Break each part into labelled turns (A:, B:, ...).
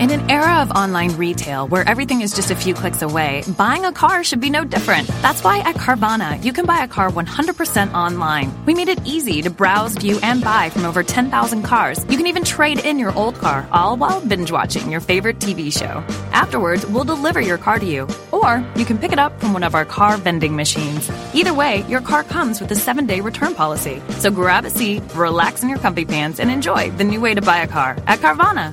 A: In an era of online retail where everything is just a few clicks away, buying a car should be no different. That's why at Carvana, you can buy a car 100% online. We made it easy to browse, view, and buy from over 10,000 cars. You can even trade in your old car, all while binge watching your favorite TV show. Afterwards, we'll deliver your car to you. Or you can pick it up from one of our car vending machines. Either way, your car comes with a seven day return policy. So grab a seat, relax in your comfy pants, and enjoy the new way to buy a car at Carvana.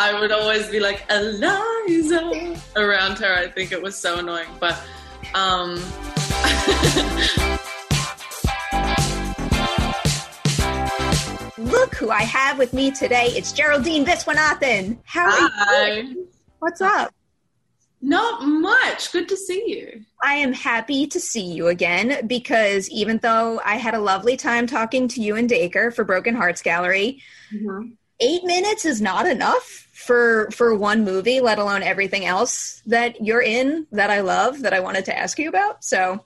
B: I would always be like Eliza around her. I think it was so annoying, but um
C: Look who I have with me today. It's Geraldine Viswanathan. How are
B: Hi.
C: you? What's up?
B: Not much. Good to see you.
C: I am happy to see you again because even though I had a lovely time talking to you and Dacre for Broken Hearts Gallery,
B: Mm-hmm.
C: Eight minutes is not enough for for one movie, let alone everything else that you're in that I love that I wanted to ask you about. So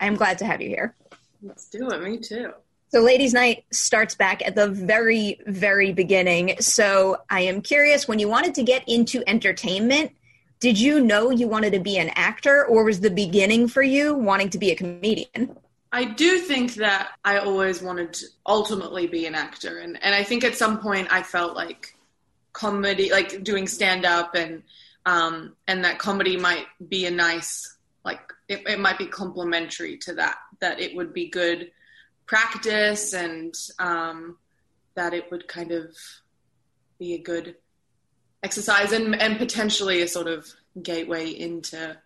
C: I'm glad to have you here.
B: Let's do it. Me too.
C: So, Ladies' Night starts back at the very, very beginning. So, I am curious when you wanted to get into entertainment, did you know you wanted to be an actor, or was the beginning for you wanting to be a comedian?
B: I do think that I always wanted to ultimately be an actor, and and I think at some point I felt like comedy, like doing stand up, and um, and that comedy might be a nice, like it, it might be complementary to that. That it would be good practice, and um, that it would kind of be a good exercise, and and potentially a sort of gateway into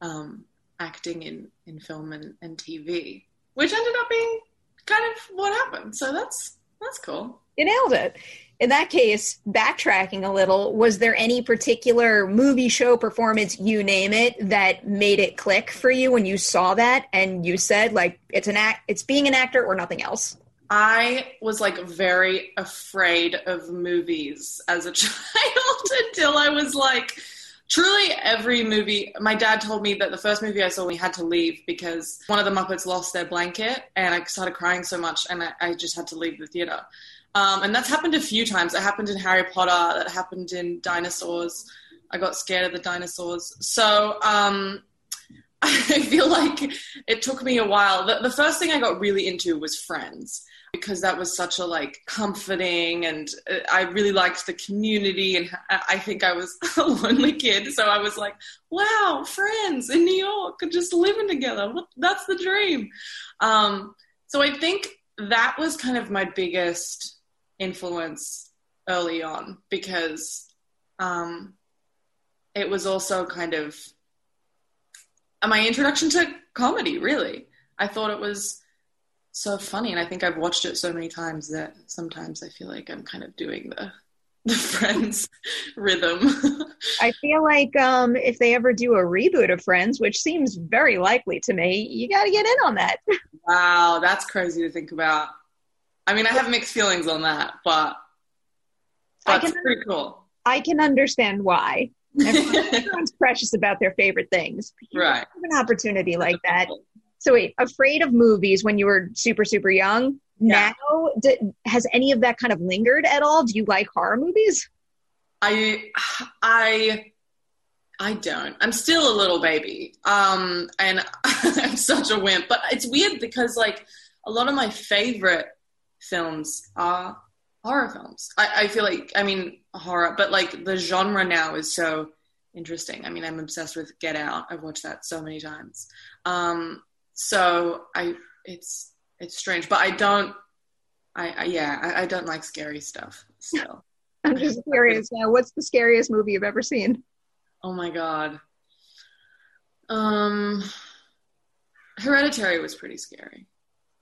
B: um, acting in in film and, and TV, which ended up being kind of what happened. So that's that's cool.
C: You nailed it. In that case, backtracking a little, was there any particular movie, show, performance, you name it, that made it click for you when you saw that and you said, like, it's an act, it's being an actor or nothing else?
B: I was like very afraid of movies as a child until I was like truly every movie. My dad told me that the first movie I saw we had to leave because one of the Muppets lost their blanket and I started crying so much and I, I just had to leave the theater. Um, and that's happened a few times. It happened in Harry Potter. That happened in Dinosaurs. I got scared of the dinosaurs. So um, I feel like it took me a while. The, the first thing I got really into was Friends because that was such a like comforting and uh, I really liked the community and I think I was a lonely kid. So I was like wow friends in New York just living together. That's the dream. Um, so I think that was kind of my biggest influence early on because um, it was also kind of my introduction to comedy really. I thought it was so funny, and I think I've watched it so many times that sometimes I feel like I'm kind of doing the the Friends rhythm.
C: I feel like um, if they ever do a reboot of Friends, which seems very likely to me, you got to get in on that.
B: Wow, that's crazy to think about. I mean, I have mixed feelings on that, but that's can, pretty cool.
C: I can understand why. Everyone's precious about their favorite things.
B: right.
C: an opportunity like that. So wait, afraid of movies when you were super super young. Yeah. Now, did, has any of that kind of lingered at all? Do you like horror movies?
B: I I I don't. I'm still a little baby. Um and I'm such a wimp, but it's weird because like a lot of my favorite films are horror films. I, I feel like I mean horror, but like the genre now is so interesting. I mean, I'm obsessed with Get Out. I've watched that so many times. Um, so I it's it's strange, but I don't. I, I yeah, I, I, don't like scary stuff. Still,
C: I'm just curious now. What's the scariest movie you've ever seen?
B: Oh my god. Um, Hereditary was pretty scary.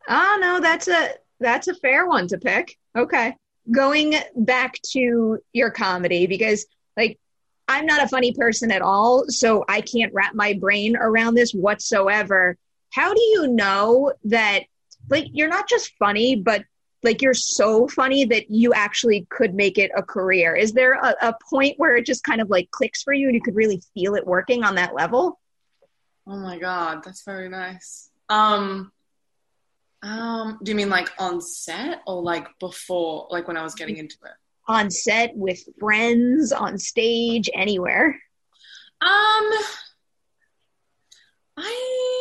C: Oh no, that's a that's a fair one to pick. Okay, going back to your comedy because like I'm not a funny person at all, so I can't wrap my brain around this whatsoever how do you know that like you're not just funny but like you're so funny that you actually could make it a career? Is there a, a point where it just kind of like clicks for you and you could really feel it working on that level?
B: Oh my god that's very nice. Um um do you mean like on set or like before like when i was getting into it?
C: On set with friends on stage anywhere?
B: Um I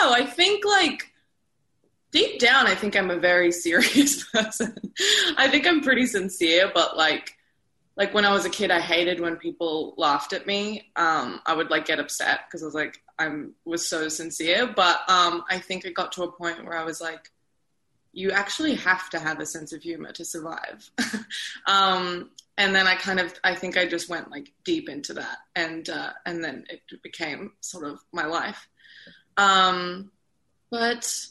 B: know. I think like deep down I think I'm a very serious person. I think I'm pretty sincere, but like like when I was a kid I hated when people laughed at me. Um I would like get upset because I was like I'm was so sincere, but um I think it got to a point where I was like you actually have to have a sense of humor to survive. um, and then I kind of I think I just went like deep into that, and uh, and then it became sort of my life. Um, but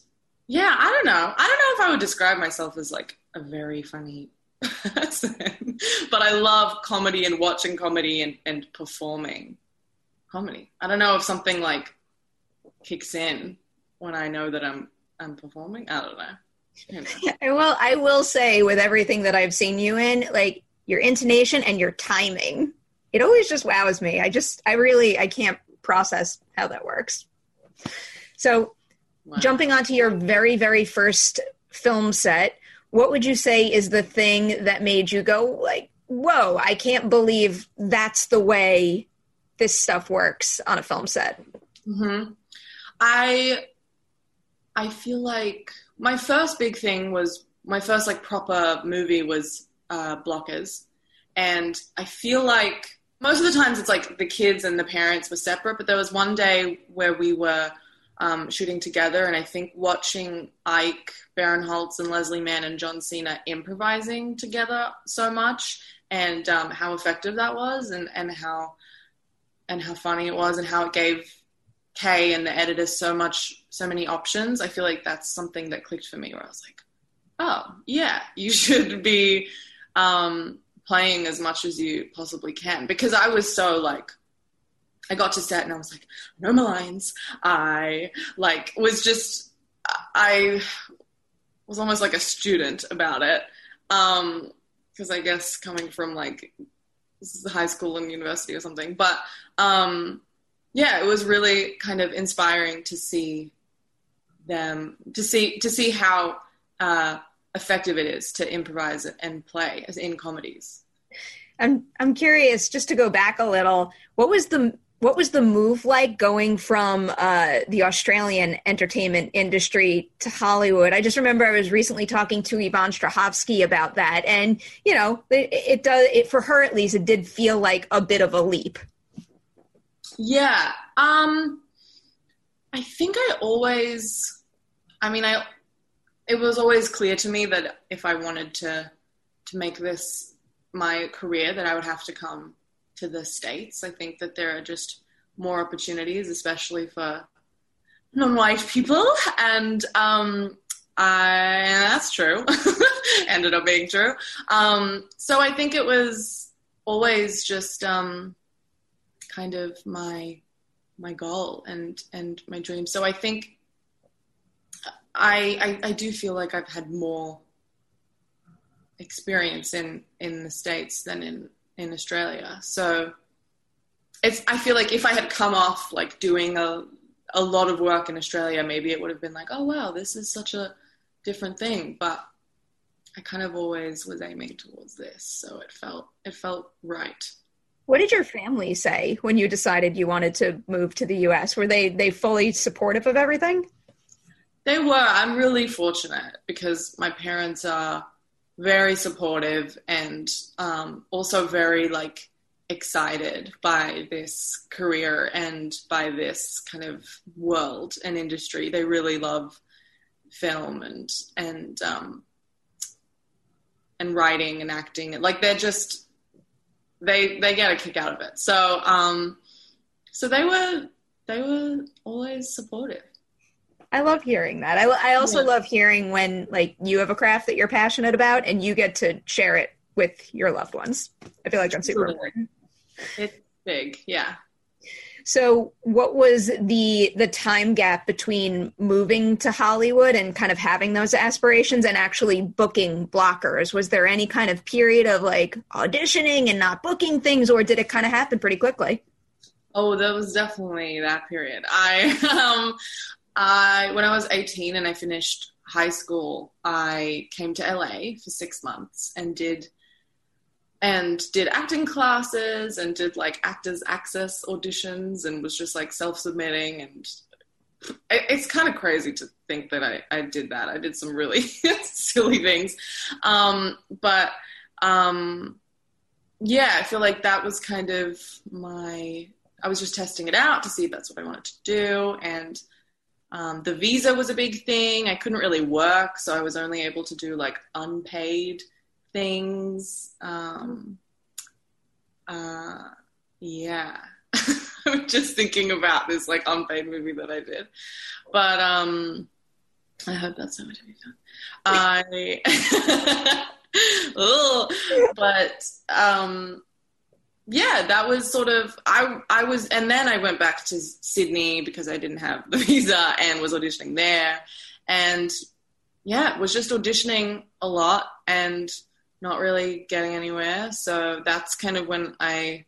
B: yeah, I don't know. I don't know if I would describe myself as like a very funny person, but I love comedy and watching comedy and, and performing comedy. I don't know if something like kicks in when I know that I'm I'm performing. I don't know.
C: Well, I will say with everything that I've seen you in, like your intonation and your timing. It always just wows me. I just, I really, I can't process how that works. So, wow. jumping onto your very, very first film set, what would you say is the thing that made you go like, "Whoa! I can't believe that's the way this stuff works on a film set"?
B: Mm-hmm. I, I feel like my first big thing was my first like proper movie was uh, blockers. And I feel like most of the times it's like the kids and the parents were separate, but there was one day where we were um, shooting together, and I think watching Ike Barinholtz and Leslie Mann and John Cena improvising together so much, and um, how effective that was, and and how and how funny it was, and how it gave Kay and the editor so much, so many options. I feel like that's something that clicked for me, where I was like, oh yeah, you should be um, playing as much as you possibly can because I was so like I got to set and I was like, no my lines. I like was just I was almost like a student about it. Um, because I guess coming from like high school and university or something. But um, yeah, it was really kind of inspiring to see them to see to see how uh, effective it is to improvise and play as in comedies.
C: I'm I'm curious just to go back a little. What was the what was the move like going from uh, the Australian entertainment industry to Hollywood? I just remember I was recently talking to Yvonne Strahovski about that, and you know, it, it does it for her at least. It did feel like a bit of a leap.
B: Yeah, um, I think I always, I mean, I it was always clear to me that if I wanted to to make this my career, that I would have to come to the states. I think that there are just more opportunities, especially for non-white people, and um, I, that's true. Ended up being true. Um, so I think it was always just um, kind of my my goal and and my dream. So I think I, I, I do feel like I've had more experience in in the states than in in Australia. So it's I feel like if I had come off like doing a a lot of work in Australia, maybe it would have been like, oh wow, this is such a different thing. But I kind of always was aiming towards this, so it felt it felt right.
C: What did your family say when you decided you wanted to move to the US? Were they they fully supportive of everything?
B: They were. I'm really fortunate because my parents are very supportive and um, also very like excited by this career and by this kind of world and industry. They really love film and and um, and writing and acting. Like they're just they they get a kick out of it. So um, so they were they were always supportive.
C: I love hearing that. I, I also yeah. love hearing when like you have a craft that you're passionate about and you get to share it with your loved ones. I feel like that's super important.
B: It's big, yeah.
C: So, what was the the time gap between moving to Hollywood and kind of having those aspirations and actually booking blockers? Was there any kind of period of like auditioning and not booking things, or did it kind of happen pretty quickly?
B: Oh, that was definitely that period. I um, I when I was 18 and I finished high school, I came to LA for six months and did and did acting classes and did like actors access auditions and was just like self-submitting and it's kind of crazy to think that I, I did that. I did some really silly things. Um, but um, yeah, I feel like that was kind of my, I was just testing it out to see if that's what I wanted to do. And um, the visa was a big thing. I couldn't really work, so I was only able to do like unpaid things. Um, uh, yeah. I'm just thinking about this like unpaid movie that I did, but um, I hope that's not to be fun. I, but um, yeah, that was sort of I I was and then I went back to Sydney because I didn't have the visa and was auditioning there and yeah, was just auditioning a lot and not really getting anywhere. So that's kind of when I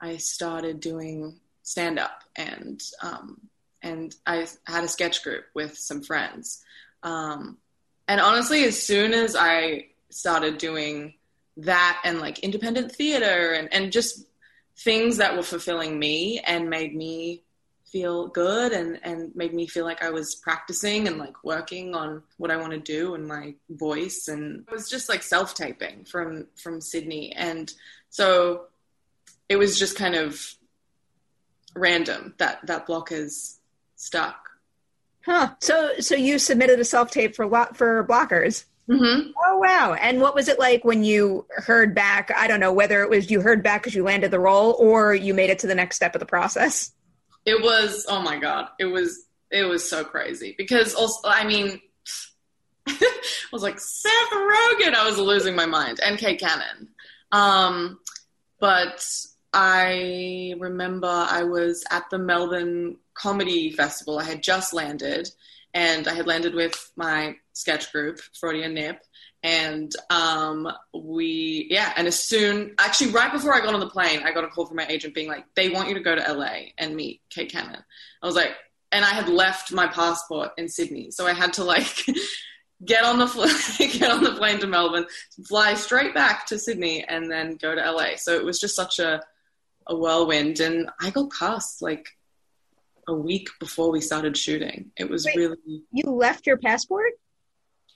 B: I started doing stand up and um, and I had a sketch group with some friends. Um, and honestly, as soon as I started doing that and like independent theater and, and just things that were fulfilling me and made me feel good and, and made me feel like I was practicing and like working on what I want to do and my voice. And it was just like self taping from, from Sydney. And so it was just kind of random that that Blockers stuck.
C: Huh. So, so you submitted a self tape for lot for blockers.
B: Mm-hmm.
C: Oh wow! And what was it like when you heard back? I don't know whether it was you heard back because you landed the role or you made it to the next step of the process.
B: It was oh my god! It was it was so crazy because also I mean I was like Seth Rogen. I was losing my mind and Kay Cannon. Um, but I remember I was at the Melbourne Comedy Festival. I had just landed and I had landed with my sketch group, Freudian Nip, and um, we yeah. And as soon, actually, right before I got on the plane, I got a call from my agent being like, "They want you to go to LA and meet Kay Cannon." I was like, and I had left my passport in Sydney, so I had to like. get on the fl- get on the plane to Melbourne, fly straight back to Sydney, and then go to LA. So it was just such a a whirlwind, and I got cast like a week before we started shooting. It was
C: Wait.
B: really
C: You left your passport?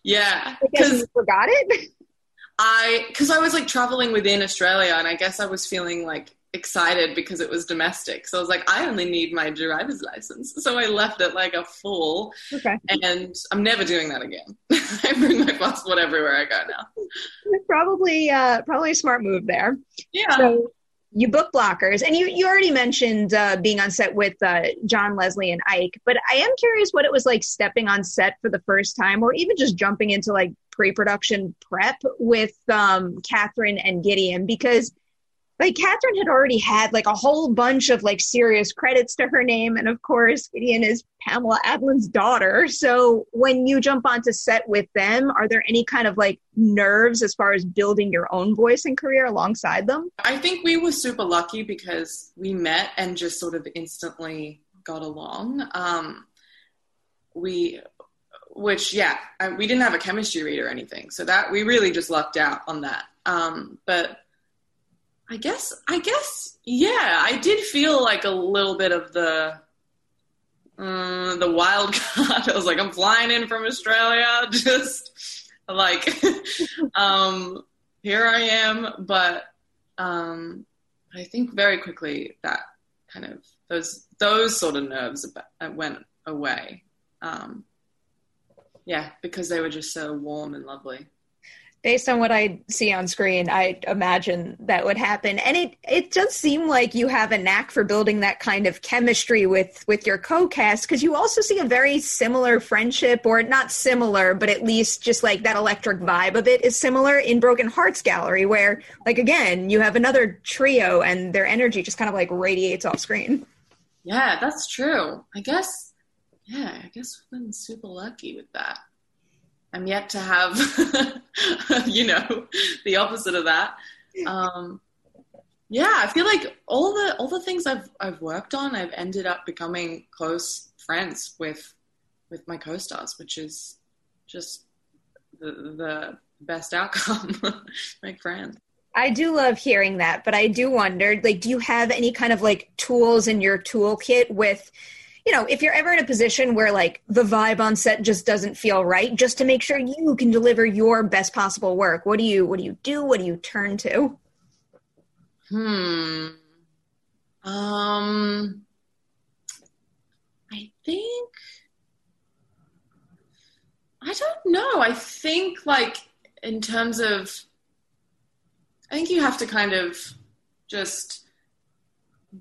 B: yeah because
C: you forgot it.
B: I because I was like traveling within Australia, and I guess I was feeling like excited because it was domestic. So I was like, I only need my driver's license. So I left it like a fool,
C: okay.
B: and I'm never doing that again. I bring my passport everywhere I go now.
C: Probably, uh, probably a smart move there.
B: Yeah.
C: So you book blockers, and you you already mentioned uh, being on set with uh, John Leslie and Ike, but I am curious what it was like stepping on set for the first time, or even just jumping into like pre-production prep with um, Catherine and Gideon, because like Catherine had already had like a whole bunch of like serious credits to her name, and of course Gideon is Pamela Adlon's daughter. So when you jump onto set with them, are there any kind of like nerves as far as building your own voice and career alongside them?
B: I think we were super lucky because we met and just sort of instantly got along. Um, we, which yeah, we didn't have a chemistry read or anything, so that we really just lucked out on that. Um, but I guess, I guess, yeah, I did feel like a little bit of the uh, the wild card. I was like, I'm flying in from Australia, just like, um, here I am. But um, I think very quickly that kind of those those sort of nerves went away. Um, yeah, because they were just so warm and lovely.
C: Based on what I see on screen, I imagine that would happen, and it it does seem like you have a knack for building that kind of chemistry with with your co-cast because you also see a very similar friendship, or not similar, but at least just like that electric vibe of it is similar in Broken Hearts Gallery, where like again you have another trio and their energy just kind of like radiates off screen.
B: Yeah, that's true. I guess, yeah, I guess we've been super lucky with that. I'm yet to have, you know, the opposite of that. Um, yeah, I feel like all the all the things I've I've worked on, I've ended up becoming close friends with with my co-stars, which is just the the best outcome. Make friends.
C: I do love hearing that, but I do wonder, like, do you have any kind of like tools in your toolkit with, you know, if you're ever in a position where like the vibe on set just doesn't feel right, just to make sure you can deliver your best possible work? What do you what do you do? What do you turn to?
B: Hmm. Um. I think. I don't know. I think like in terms of. I think you have to kind of just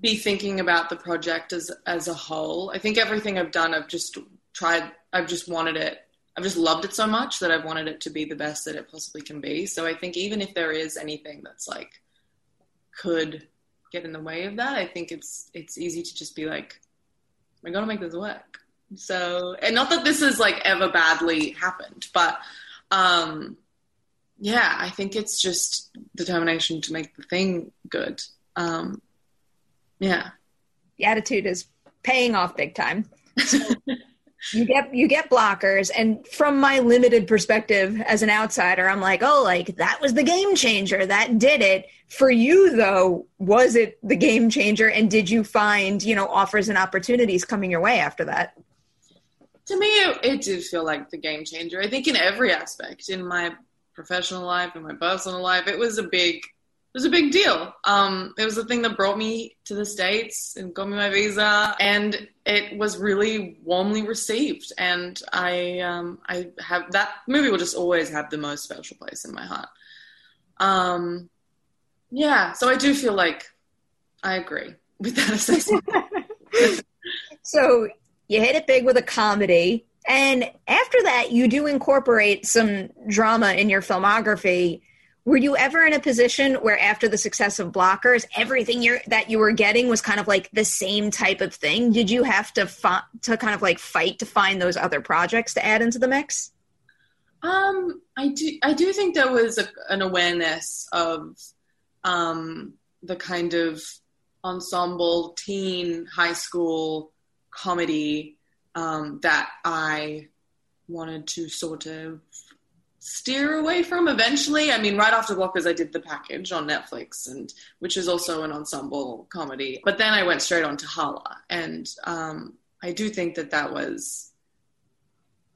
B: be thinking about the project as as a whole. I think everything I've done, I've just tried. I've just wanted it. I've just loved it so much that I've wanted it to be the best that it possibly can be. So I think even if there is anything that's like could get in the way of that, I think it's it's easy to just be like, we're gonna make this work. So and not that this has like ever badly happened, but um yeah, I think it's just determination to make the thing good. Um yeah.
C: The attitude is paying off big time. So you get you get blockers, and from my limited perspective as an outsider, I'm like, oh, like that was the game changer. That did it. For you though, was it the game changer? And did you find you know offers and opportunities coming your way after that?
B: To me, it, it did feel like the game changer. I think in every aspect, in my professional life, in my personal life, it was a big was a big deal. Um, it was the thing that brought me to the States and got me my visa, and it was really warmly received. And I, um, I have that movie will just always have the most special place in my heart. Um, yeah, so I do feel like I agree with that assessment.
C: so you hit it big with a comedy, and after that, you do incorporate some drama in your filmography. Were you ever in a position where, after the success of Blockers, everything that you were getting was kind of like the same type of thing? Did you have to fi- to kind of like fight to find those other projects to add into the mix?
B: Um, I do. I do think there was a, an awareness of um, the kind of ensemble teen high school comedy um, that I wanted to sort of steer away from eventually. I mean, right after Blockers, I did The Package on Netflix, and which is also an ensemble comedy. But then I went straight on to Hala, and um, I do think that that was.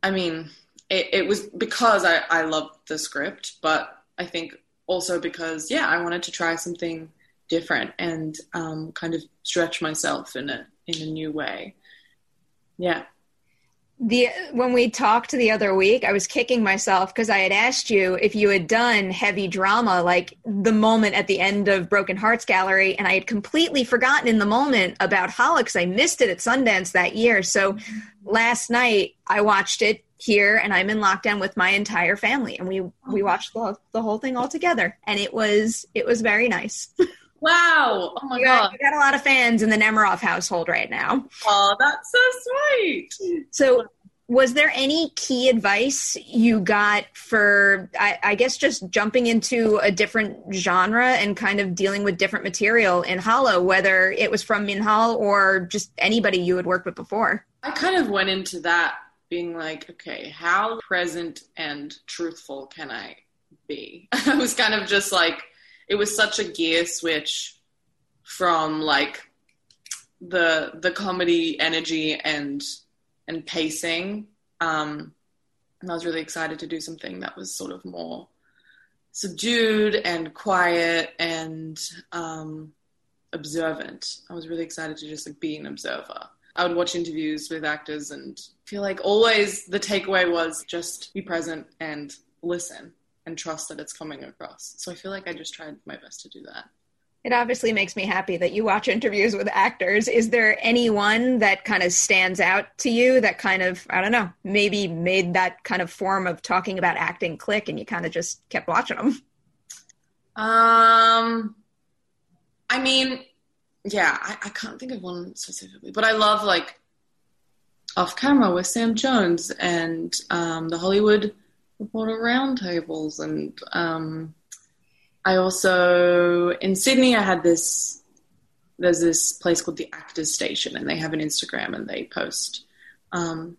B: I mean, it, it was because I, I loved the script, but I think also because yeah, I wanted to try something different and um, kind of stretch myself in a in a new way. Yeah
C: the when we talked the other week i was kicking myself because i had asked you if you had done heavy drama like the moment at the end of broken hearts gallery and i had completely forgotten in the moment about Hala i missed it at sundance that year. So mm-hmm. last night i watched it here and i'm in lockdown with my entire family and we we oh. watched the, the whole thing all together and it was it was very nice
B: Wow. Oh my
C: you
B: god.
C: Got, you got a lot of fans in the Nemiroff household right now.
B: Oh, that's so sweet.
C: So was there any key advice you got for I, I, guess just jumping into a different genre and kind of dealing with different material in Hala, whether it was from Minhal or just anybody you had worked with before?
B: I kind of went into that being like, okay, how present and truthful can I be? I was kind of just like it was such a gear switch from like the the comedy energy and and pacing. Um, and I was really excited to do something that was sort of more subdued and quiet and um, observant. I was really excited to just like be an observer. I would watch interviews with actors and feel like always the takeaway was just be present and listen and trust that it's coming across. So I feel like I just tried my best to do that.
C: It obviously makes me happy that you watch interviews with actors. Is there anyone that kind of stands out to you that kind of, I don't know, maybe made that kind of form of talking about acting click and you kind of just kept watching them?
B: Um, I mean, yeah, I, I can't think of one specifically, but I love like off camera with Sam Jones and um, the Hollywood Reporter Roundtables and um, I also in Sydney I had this there's this place called the Actors Station and they have an Instagram and they post um,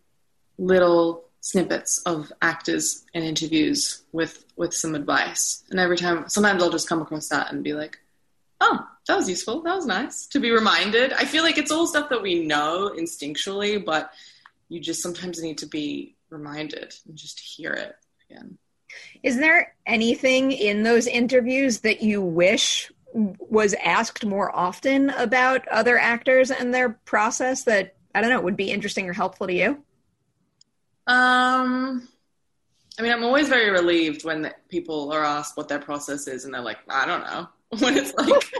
B: little snippets of actors and interviews with with some advice. And every time sometimes I'll just come across that and be like, "Oh, that was useful. That was nice to be reminded." I feel like it's all stuff that we know instinctually, but you just sometimes need to be reminded and just hear it
C: Is there anything in those interviews that you wish was asked more often about other actors and their process that I don't know would be interesting or helpful to you?
B: Um, I mean, I'm always very relieved when people are asked what their process is, and they're like, "I don't know." When it's like,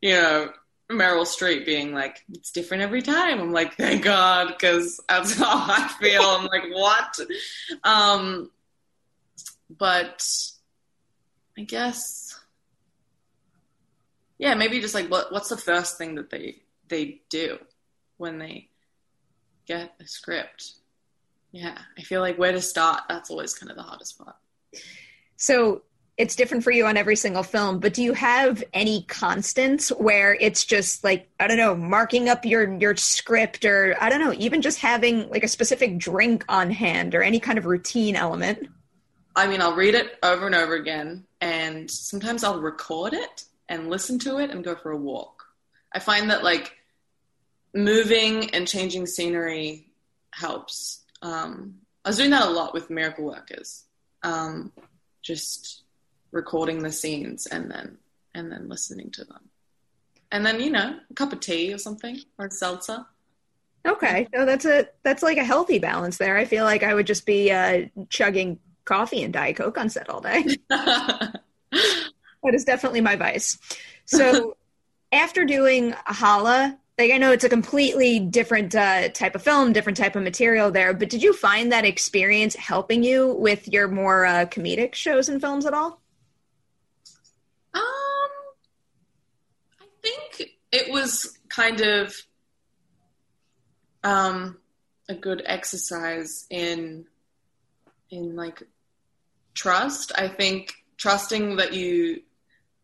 B: you know, Meryl Streep being like, "It's different every time." I'm like, "Thank God," because that's how I feel. I'm like, "What?" Um, but I guess yeah, maybe just like what what's the first thing that they they do when they get a script? Yeah, I feel like where to start, that's always kind of the hardest part.
C: So it's different for you on every single film, but do you have any constants where it's just like, I don't know, marking up your your script or I don't know, even just having like a specific drink on hand or any kind of routine element?
B: I mean, I'll read it over and over again, and sometimes I'll record it and listen to it and go for a walk. I find that like moving and changing scenery helps. Um, I was doing that a lot with Miracle Workers, um, just recording the scenes and then and then listening to them, and then you know a cup of tea or something or a seltzer.
C: Okay, no, that's a that's like a healthy balance there. I feel like I would just be uh, chugging coffee and Diet Coke on set all day. that is definitely my vice. So after doing Hala, like I know it's a completely different uh, type of film, different type of material there, but did you find that experience helping you with your more uh, comedic shows and films at all?
B: Um, I think it was kind of um, a good exercise in in like trust. I think trusting that you,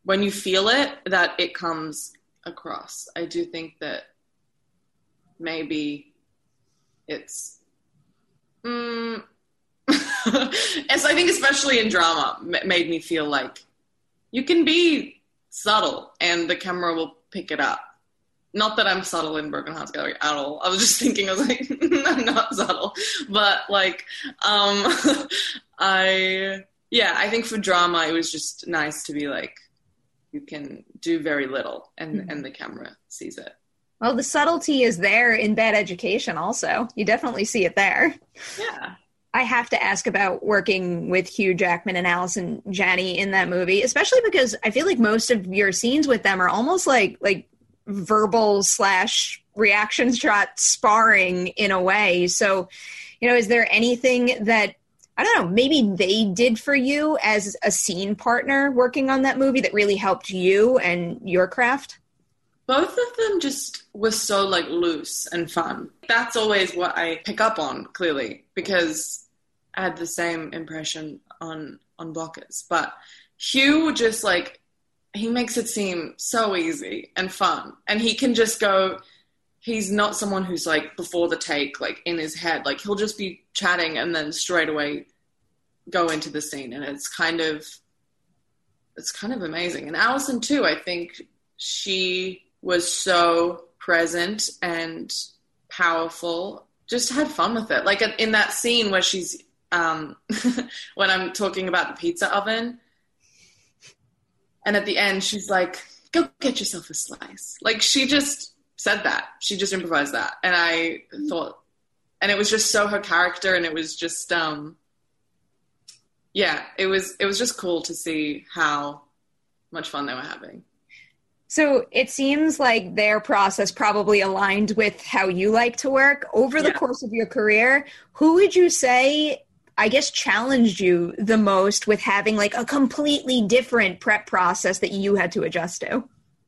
B: when you feel it, that it comes across. I do think that maybe it's. Mm, so I think especially in drama made me feel like you can be subtle and the camera will pick it up. Not that I'm subtle in Broken Hearts Gallery at all. I was just thinking, I was like, I'm not subtle, but like, um, I yeah, I think for drama it was just nice to be like, you can do very little and
C: Mm-hmm.
B: and the camera sees it.
C: Well, the subtlety is there in bad education, also. You definitely see it there.
B: Yeah.
C: I have to ask about working with Hugh Jackman and Allison Janney in that movie, especially because I feel like most of your scenes with them are almost like like verbal slash reaction shot sparring in a way. So, you know, is there anything that I don't know, maybe they did for you as a scene partner working on that movie that really helped you and your craft?
B: both of them just were so like loose and fun. That's always what I pick up on clearly because I had the same impression on on blockers. But Hugh just like he makes it seem so easy and fun, and he can just go. He's not someone who's like before the take, like in his head. Like he'll just be chatting and then straight away go into the scene, and it's kind of it's kind of amazing. And Allison too, I think she was so present and powerful. Just had fun with it. Like in that scene where she's um, when I'm talking about the pizza oven, and at the end she's like, "Go get yourself a slice." Like she just said that. She just improvised that, and I thought, and it was just so her character, and it was just, um, yeah, it was it was just cool to see how much fun they were having.
C: So it seems like their process probably aligned with how you like to work over the
B: Yeah.
C: course of your career. Who would you say, I guess, challenged you the most with having like a completely different prep process that you had to adjust to?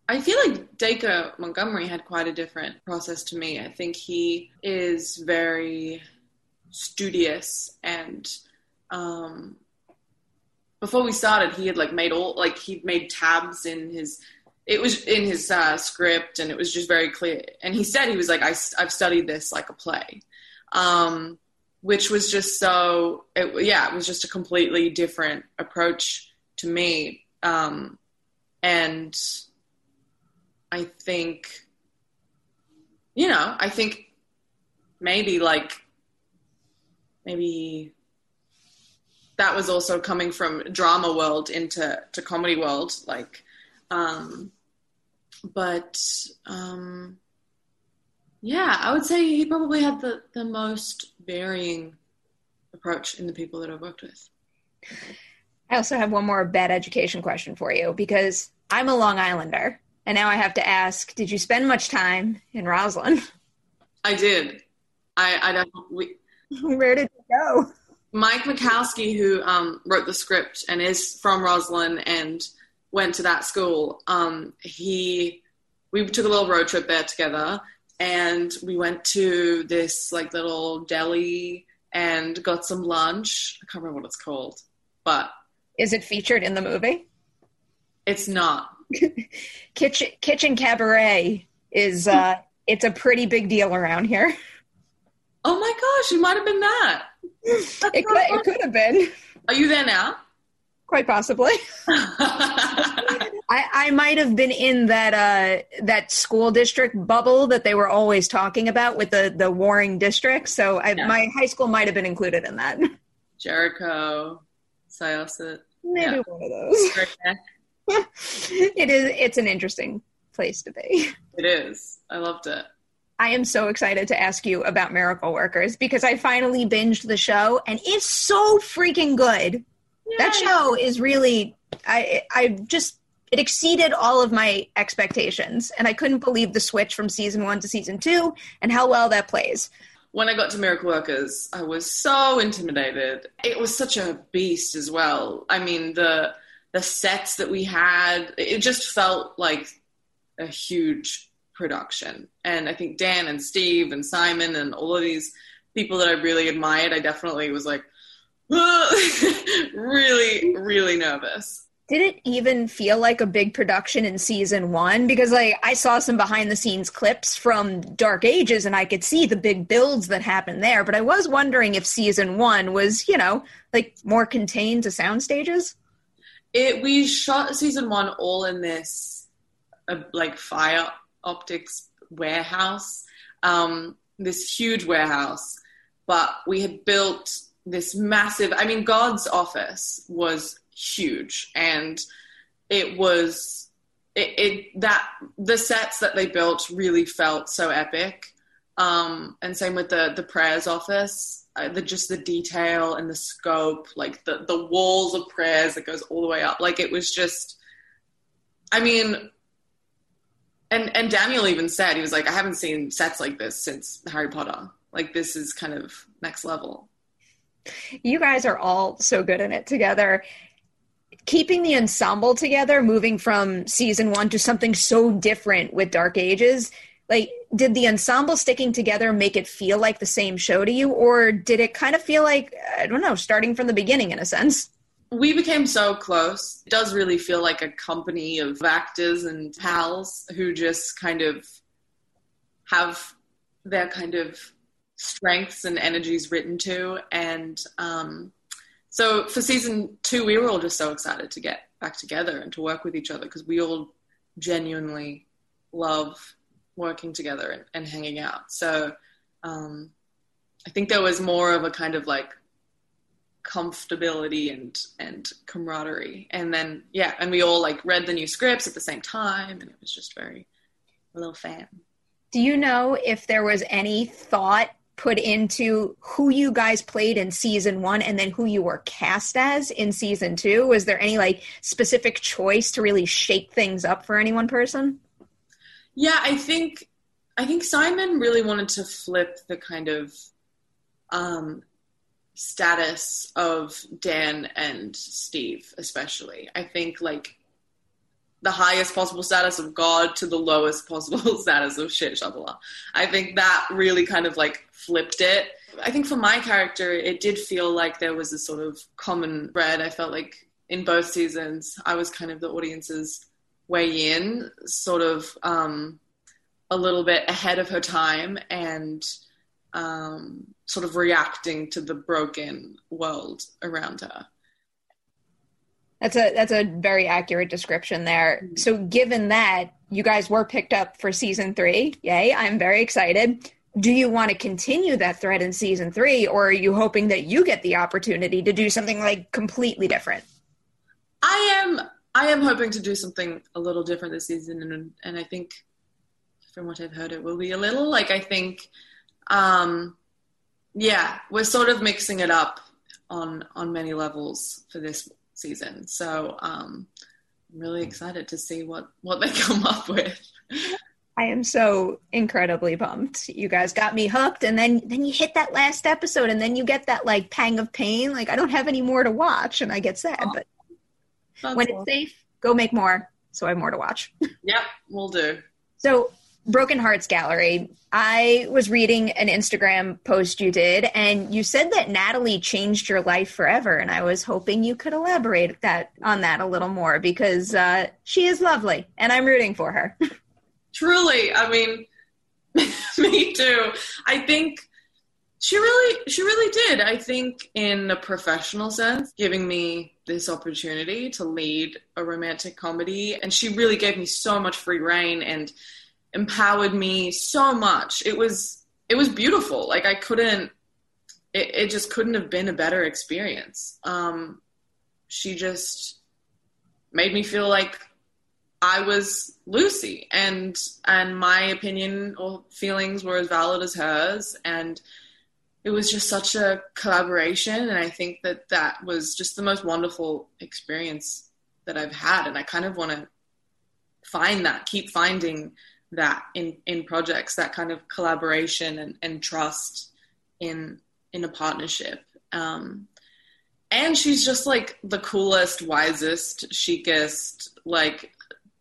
B: I feel like Dacre Montgomery had quite a different process to me. I think he is very studious and um, before we started, he had like made all like he'd made tabs in his it was in his uh, script and it was just very clear. And he said he was like I, I've studied this like a play, um, which was just so it, yeah it was just a completely different approach to me. Um, and I think, you know, I think maybe like, maybe that was also coming from drama world into to comedy world, like, um, but um, yeah, I would say he probably had the the most varying approach in the people that I've worked with.
C: I also have one more bad education question for you because I'm a Long Islander. And now I have to ask, did you spend much time in Roslyn?
B: I did. I, I definitely.
C: Where did you go?
B: Mike Makowsky, who um, wrote the script and is from Roslyn and went to that school, um, he we took a little road trip there together, and we went to this like little deli and got some lunch. I can't remember what it's called, but
C: Is it featured in the movie?
B: it's not.
C: Kitchen Kitchen Kabaret is uh it's a pretty big deal around here.
B: Oh my gosh, it might have been that.
C: It could, it could have been,
B: Are you there now?
C: quite possibly. I, I might have been in that uh, that school district bubble that they were always talking about with the the warring districts. So I,
B: Yeah.
C: my high school might have been included in that.
B: Jericho, Syosset.
C: Maybe
B: Yeah.
C: one of those. It is. It's an interesting place to be.
B: It is. I loved it.
C: I am so excited to ask you about Miracle Workers because I finally binged the show and it's so freaking good. That show is really I I just it exceeded all of my expectations and I couldn't believe the switch from season 1 to season 2 and how well that plays.
B: when I got to Miracle Workers, I was so intimidated. It was such a beast as well. I mean, the the sets that we had, it just felt like a huge production. And I think Dan and Steve and Simon and all of these people that I really admired, I definitely was like really, really nervous.
C: Did it even feel like a big production in season one? Because like I saw some behind the scenes clips from Dark Ages and I could see the big builds that happened there. But I was wondering if season one was, you know, like more contained to sound stages.
B: It we shot season one all in this uh, like fire optics warehouse, um, this huge warehouse. But we had built this massive. I mean, God's office was huge, and it was it, it that the sets that they built really felt so epic. Um, and same with the the prayers office. Uh, the just the detail and the scope, like the the walls of prayers that goes all the way up. Like it was just. I mean, and and Daniel even said he was like, I haven't seen sets like this since Harry Potter. Like this is kind of next level.
C: You guys are all so good in it together. Keeping the ensemble together, moving from season one to something so different with Dark Ages, like did the ensemble sticking together make it feel like the same show to you, or did it kind of feel like I don't know, starting from the beginning in a sense?
B: we became so close. It does really feel like a company of actors and pals who just kind of have their kind of strengths and energies written to. And um, so for season two, we were all just so excited to get back together and to work with each other because we all genuinely love working together and, and hanging out. So um, I think there was more of a kind of like comfortability and and camaraderie and then yeah and we all like read the new scripts at the same time and it was just very a little fan
C: do you know if there was any thought put into who you guys played in season one and then who you were cast as in season two was there any like specific choice to really shake things up for any one person
B: yeah i think i think simon really wanted to flip the kind of um status of Dan and Steve, especially. I think like the highest possible status of God to the lowest possible status of shit shoveler. I think that really kind of like flipped it. I think for my character, it did feel like there was a sort of common thread. I felt like in both seasons, I was kind of the audience's way in, sort of um, a little bit ahead of her time and um, sort of reacting to the broken world around her.
C: That's a that's a very accurate description there. So given that you guys were picked up for season 3, yay, I'm very excited. Do you want to continue that thread in season 3 or are you hoping that you get the opportunity to do something like completely different?
B: I am I am hoping to do something a little different this season and and I think from what I've heard it will be a little like I think um, yeah, we're sort of mixing it up on on many levels for this season. So um, I'm really excited to see what what they come up with.
C: I am so incredibly pumped. You guys got me hooked, and then then you hit that last episode, and then you get that like pang of pain. Like I don't have any more to watch, and I get sad. Oh, but when it's safe, go make more, so I have more to watch.
B: Yep, we'll do.
C: So Broken Hearts Gallery, I was reading an Instagram post you did, and you said that Natalie changed your life forever. And I was hoping you could elaborate that on that a little more because uh, she is lovely, and I'm rooting for her.
B: Truly, I mean, me too. I think she really, she really did. I think in a professional sense, giving me this opportunity to lead a romantic comedy, and she really gave me so much free reign and empowered me so much. It was it was beautiful. Like I couldn't it, it just couldn't have been a better experience. Um, she just made me feel like I was Lucy and and my opinion or feelings were as valid as hers and it was just such a collaboration and I think that that was just the most wonderful experience that I've had and I kind of want to find that keep finding that in in projects that kind of collaboration and, and trust in in a partnership. Um, and she's just like the coolest wisest chicest like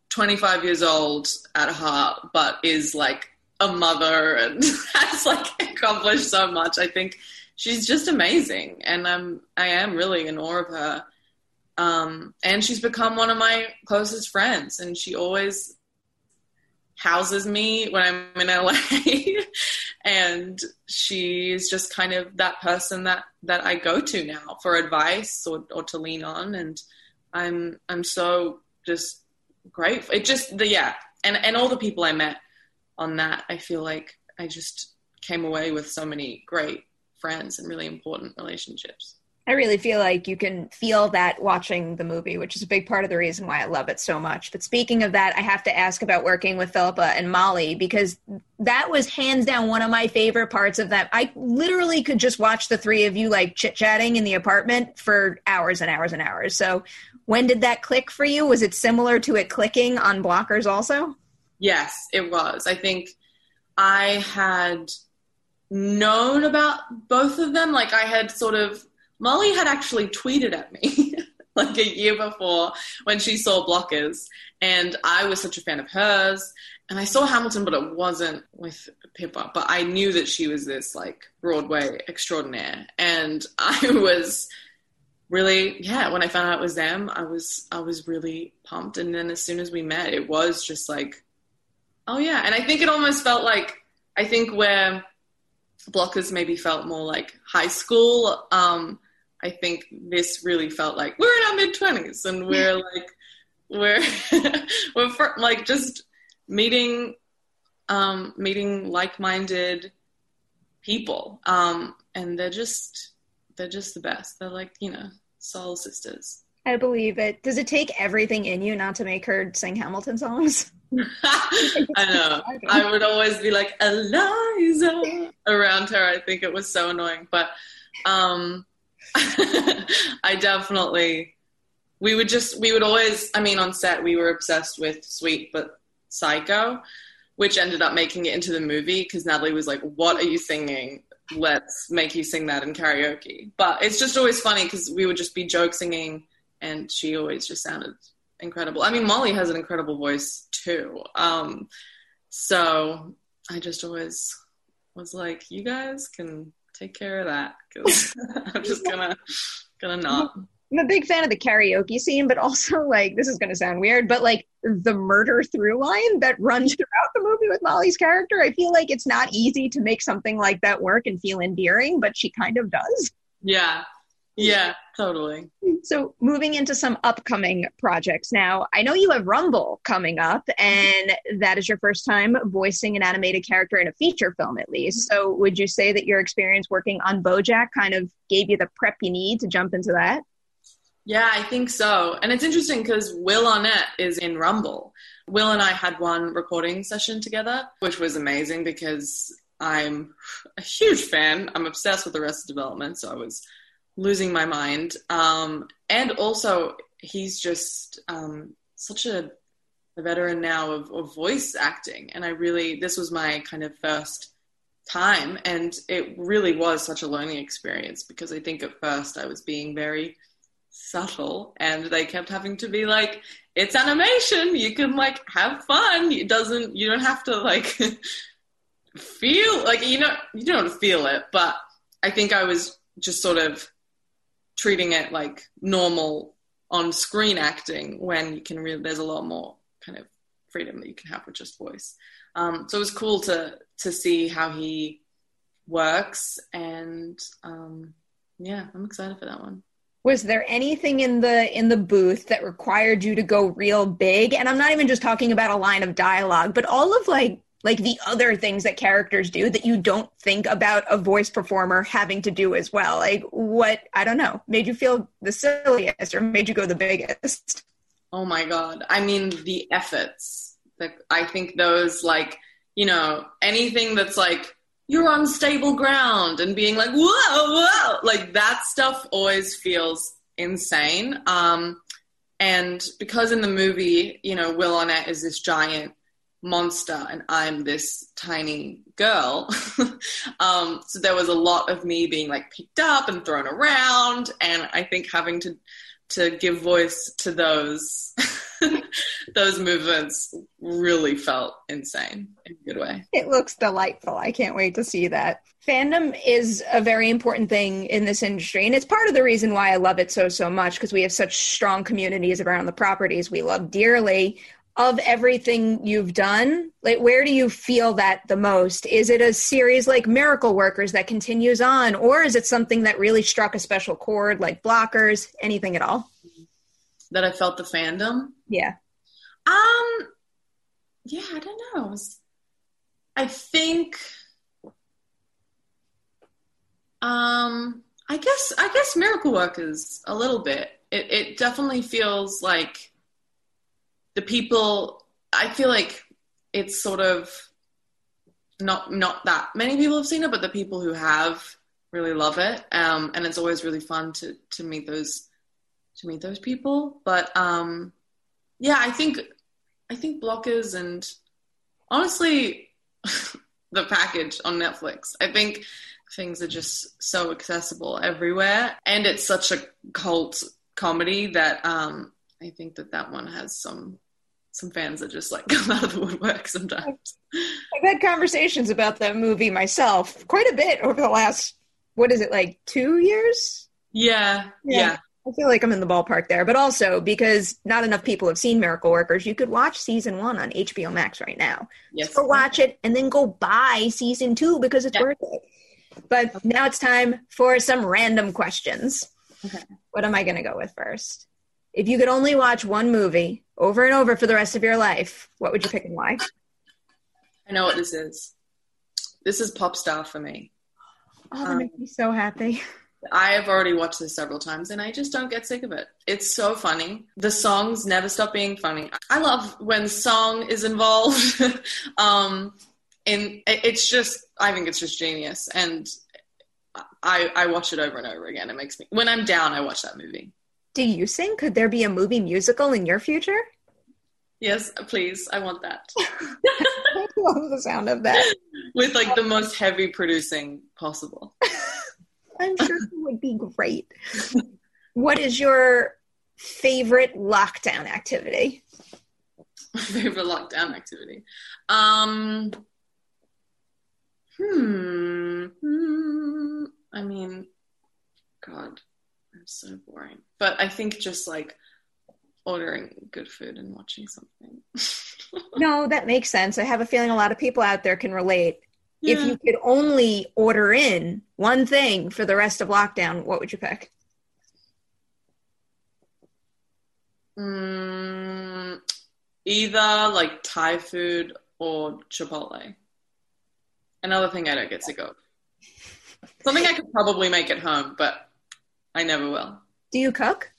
B: 25 years old at heart but is like a mother and has like accomplished so much. I think she's just amazing and i'm i am really in awe of her. Um, and she's become one of my closest friends, and she always houses me when I'm in LA. and she's just kind of that person that, that I go to now for advice or, or to lean on. And I'm, I'm so just grateful. It just, the, yeah. And, and all the people I met on that, I feel like I just came away with so many great friends and really important relationships.
C: I really feel like you can feel that watching the movie, which is a big part of the reason why I love it so much. But speaking of that, I have to ask about working with Phillipa and Molly because that was hands down one of my favorite parts of that. I literally could just watch the three of you like chit chatting in the apartment for hours and hours and hours. So, when did that click for you? Was it similar to it clicking on Blockers also?
B: Yes, it was. I think I had known about both of them. Like, I had sort of Molly had actually tweeted at me like a year before when she saw Blockers, and I was such a fan of hers. And I saw Hamilton, but it wasn't with Pippa. But I knew that she was this like Broadway extraordinaire, and I was really yeah. When I found out it was them, I was I was really pumped. And then as soon as we met, it was just like, oh yeah. And I think it almost felt like I think where Blockers maybe felt more like high school. Um, I think this really felt like we're in our mid twenties and we're like we're we're for, like just meeting um, meeting like minded people, um, and they're just they're just the best. They're like you know soul sisters.
C: I believe it. Does it take everything in you not to make her sing Hamilton songs?
B: I know. I would always be like Eliza around her. I think it was so annoying, but um, I definitely we would just we would always I mean on set we were obsessed with Sweet but Psycho, which ended up making it into the movie because Natalie was like, "What are you singing? Let's make you sing that in karaoke." But it's just always funny because we would just be joke singing, and she always just sounded incredible. I mean, Molly has an incredible voice too. Um, so I just always was like, "You guys can take care of that because I'm just gonna gonna not.
C: I'm a big fan of the karaoke scene, but also like this is gonna sound weird, but like the murder through line that runs throughout the movie with Molly's character. I feel like it's not easy to make something like that work and feel endearing, but she kind of does.
B: Yeah, yeah, totally.
C: So, moving into some upcoming projects now, I know you have Rumble coming up, and that is your first time voicing an animated character in a feature film, at least. So, would you say that your experience working on Bojack kind of gave you the prep you need to jump into that?
B: Yeah, I think so. And it's interesting because Will Arnett is in Rumble. Will and I had one recording session together, which was amazing because I'm a huge fan. I'm obsessed with Arrested Development, so I was losing my mind. Um, and also, he's just um, such a, a, veteran now of, of voice acting. And I really, this was my kind of first time. And it really was such a learning experience because I think at first I was being very subtle and they kept having to be like, it's animation. You can like have fun. It doesn't, you don't have to like feel like, you know, you don't feel it, but I think I was just sort of treating it like normal on screen acting when you can really there's a lot more kind of freedom that you can have with just voice. Um, so it was cool to to see how he works, and um, yeah, I'm excited for that one.
C: Was there anything in the in the booth that required you to go real big? And I'm not even just talking about a line of dialogue, but all of like like the other things that characters do that you don't think about a voice performer having to do as well. Like what i don't know made you feel the silliest or made you go the biggest?
B: Oh my god. I mean the efforts. Like i think those like you know anything that's like you're on stable ground and being like whoa whoa like that stuff always feels insane. Um and because in the movie you know will arnett is this giant monster and I'm this tiny girl. um, so there was a lot of me being like picked up and thrown around, and I think having to to give voice to those those movements really felt insane in a good way.
C: It looks delightful. I can't wait to see that. Fandom is a very important thing in this industry, and it's part of the reason why I love it so, so much because we have such strong communities around the properties we love dearly. Of everything you've done, like where do you feel that the most? Is it a series like Miracle Workers that continues on, or is it something that really struck a special chord like Blockers? Anything at all?
B: That I felt the fandom.
C: Yeah.
B: Um. Yeah, I don't know. I think. Um. I guess. I guess Miracle Workers a little bit. It. It definitely feels like the people. I feel like it's sort of not not that many people have seen it, but the people who have really love it. Um, and it's always really fun to to meet those to meet those people. But um, yeah, I think I think blockers and honestly the package on Netflix. I think things are just so accessible everywhere, and it's such a cult comedy that um, I think that that one has some some fans that just like come out of the woodwork sometimes.
C: I've had conversations about that movie myself quite a bit over the last what is it like two years?
B: Yeah, yeah. yeah.
C: I feel like I'm in the ballpark there, but also because not enough people have seen Miracle Workers, you could watch season one on HBO Max right now.
B: Yes.
C: So watch it and then go buy season two because it's yeah. worth it. But now it's time for some random questions. Okay. What am I going to go with first? If you could only watch one movie over and over for the rest of your life, what would you pick and why?
B: I know what this is. This is Pop Star for me.
C: Oh, that um, makes me so happy.
B: I have already watched this several times and I just don't get sick of it. It's so funny. The songs never stop being funny. I love when song is involved. um, and it's just, I think it's just genius. And I, I watch it over and over again. It makes me, when I'm down, I watch that movie.
C: Do you sing? Could there be a movie musical in your future?
B: Yes, please. I want that.
C: I love the sound of that.
B: With like the most heavy producing possible.
C: I'm sure it would be great. what is your favorite lockdown activity?
B: favorite lockdown activity. Um, hmm, hmm. I mean, God, so boring. But I think just like ordering good food and watching something.
C: no, that makes sense. I have a feeling a lot of people out there can relate. Yeah. If you could only order in one thing for the rest of lockdown, what would you pick?
B: Mm, either like Thai food or Chipotle. Another thing I don't get sick of. Something I could probably make at home, but I never will.
C: Do you cook?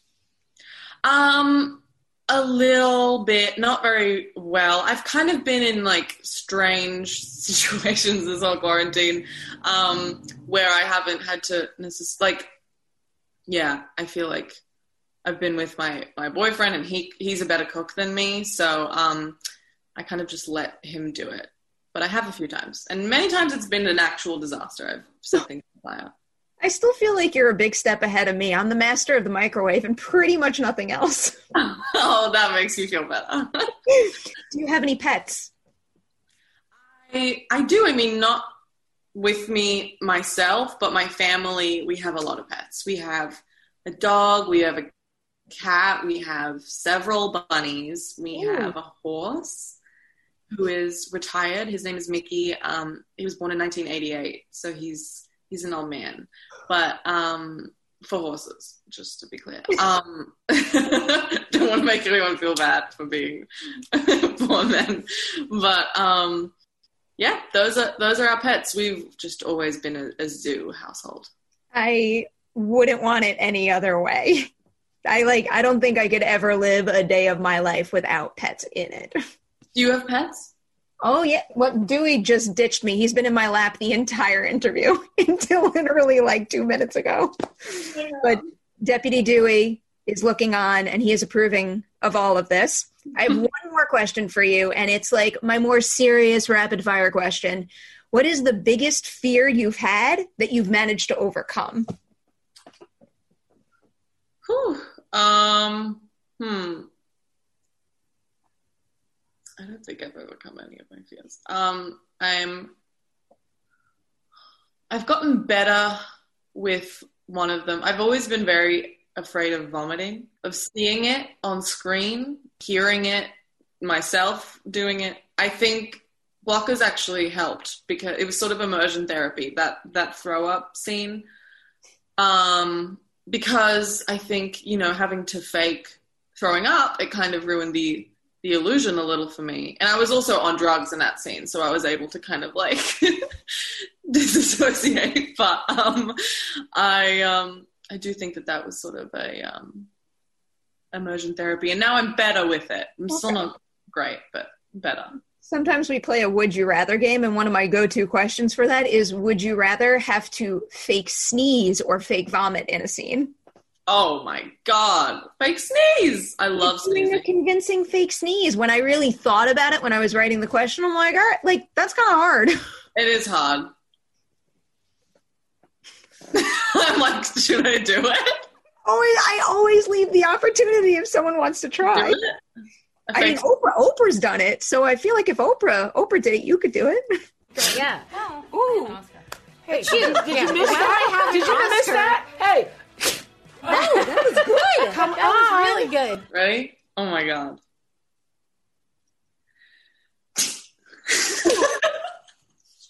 B: Um, a little bit, not very well. I've kind of been in like strange situations this whole quarantine, um, where I haven't had to necessarily like. Yeah, I feel like I've been with my my boyfriend, and he he's a better cook than me, so um, I kind of just let him do it. But I have a few times, and many times it's been an actual disaster. I've set things on fire.
C: I still feel like you're a big step ahead of me. I'm the master of the microwave and pretty much nothing else.
B: oh, that makes me feel better.
C: do you have any pets?
B: I I do. I mean, not with me myself, but my family. We have a lot of pets. We have a dog. We have a cat. We have several bunnies. We Ooh. have a horse who is retired. His name is Mickey. Um, he was born in 1988, so he's he's an old man but um, for horses, just to be clear. Um, don't want to make anyone feel bad for being poor men, but um, yeah, those are those are our pets. We've just always been a, a zoo household.
C: I wouldn't want it any other way. I like. I don't think I could ever live a day of my life without pets in it.
B: Do you have pets?
C: Oh yeah, well Dewey just ditched me. He's been in my lap the entire interview until literally like two minutes ago. Yeah. But Deputy Dewey is looking on and he is approving of all of this. I have one more question for you, and it's like my more serious rapid fire question. What is the biggest fear you've had that you've managed to overcome?
B: Whew. Um, hmm. I don't think I've overcome any of my fears. Um, I'm. I've gotten better with one of them. I've always been very afraid of vomiting, of seeing it on screen, hearing it myself doing it. I think blockers actually helped because it was sort of immersion therapy that that throw up scene. Um, because I think you know having to fake throwing up, it kind of ruined the the illusion a little for me. And I was also on drugs in that scene, so I was able to kind of like disassociate. But um, I um, I do think that that was sort of a um, immersion therapy, and now I'm better with it. I'm okay. still not great, but better.
C: Sometimes we play a would you rather game, and one of my go to questions for that is would you rather have to fake sneeze or fake vomit in a scene?
B: Oh my god, fake sneeze! I love
C: doing
B: sneezing.
C: a convincing fake sneeze. When I really thought about it when I was writing the question, I'm like, all right, like that's kind of hard.
B: It is hard. I'm like, should I do it?
C: Always, I always leave the opportunity if someone wants to try. I mean, Oprah, Oprah's done it, so I feel like if Oprah, Oprah did it, you could do it.
D: Yeah.
E: Ooh.
D: Hey,
E: Did you, did
D: yeah.
E: you miss
D: Well,
E: that? Did
D: an
E: you miss that? Hey.
D: Oh, that was good.
E: Come
D: that was really good.
B: Ready? Oh my god.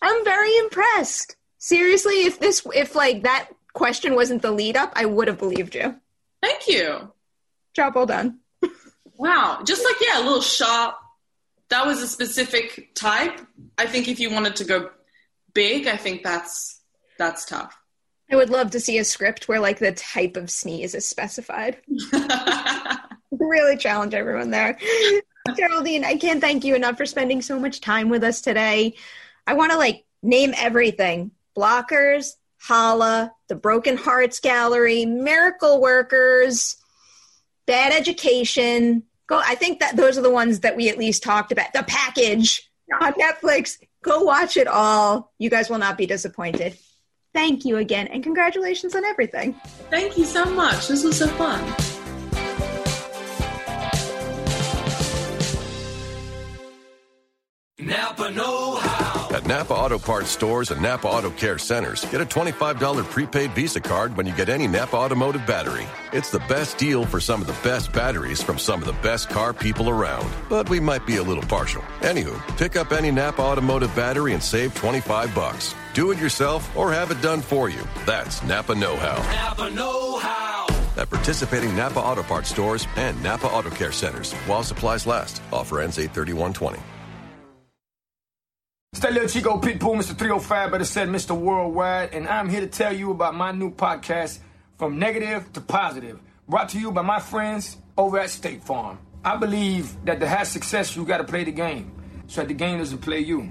C: I'm very impressed. Seriously, if this, if like that question wasn't the lead up, I would have believed you.
B: Thank you.
C: Job well done.
B: Wow. Just like, yeah, a little sharp. That was a specific type. I think if you wanted to go big, I think that's that's tough.
C: I would love to see a script where like the type of sneeze is specified. really challenge everyone there. Geraldine, I can't thank you enough for spending so much time with us today. I want to like name everything. Blockers, Hala, the Broken Hearts Gallery, Miracle Workers, Bad Education. Go I think that those are the ones that we at least talked about. The package on Netflix. Go watch it all. You guys will not be disappointed. Thank you again and congratulations on everything.
B: Thank you so much. This was so fun.
F: Napa Know How.
G: At Napa Auto Parts stores and Napa Auto Care centers, get a $25 prepaid Visa card when you get any Napa Automotive battery. It's the best deal for some of the best batteries from some of the best car people around. But we might be a little partial. Anywho, pick up any Napa Automotive battery and save 25 bucks. Do it yourself or have it done for you. That's Napa Know How.
F: Napa Know How.
G: At participating Napa Auto Parts stores and Napa Auto Care centers while supplies last. Offer ends 83120.
E: It's that little Chico Pitbull, Mr. 305, better said Mr. Worldwide, and I'm here to tell you about my new podcast, From Negative to Positive, brought to you by my friends over at State Farm. I believe that to have success, you got to play the game, so that the game doesn't play you.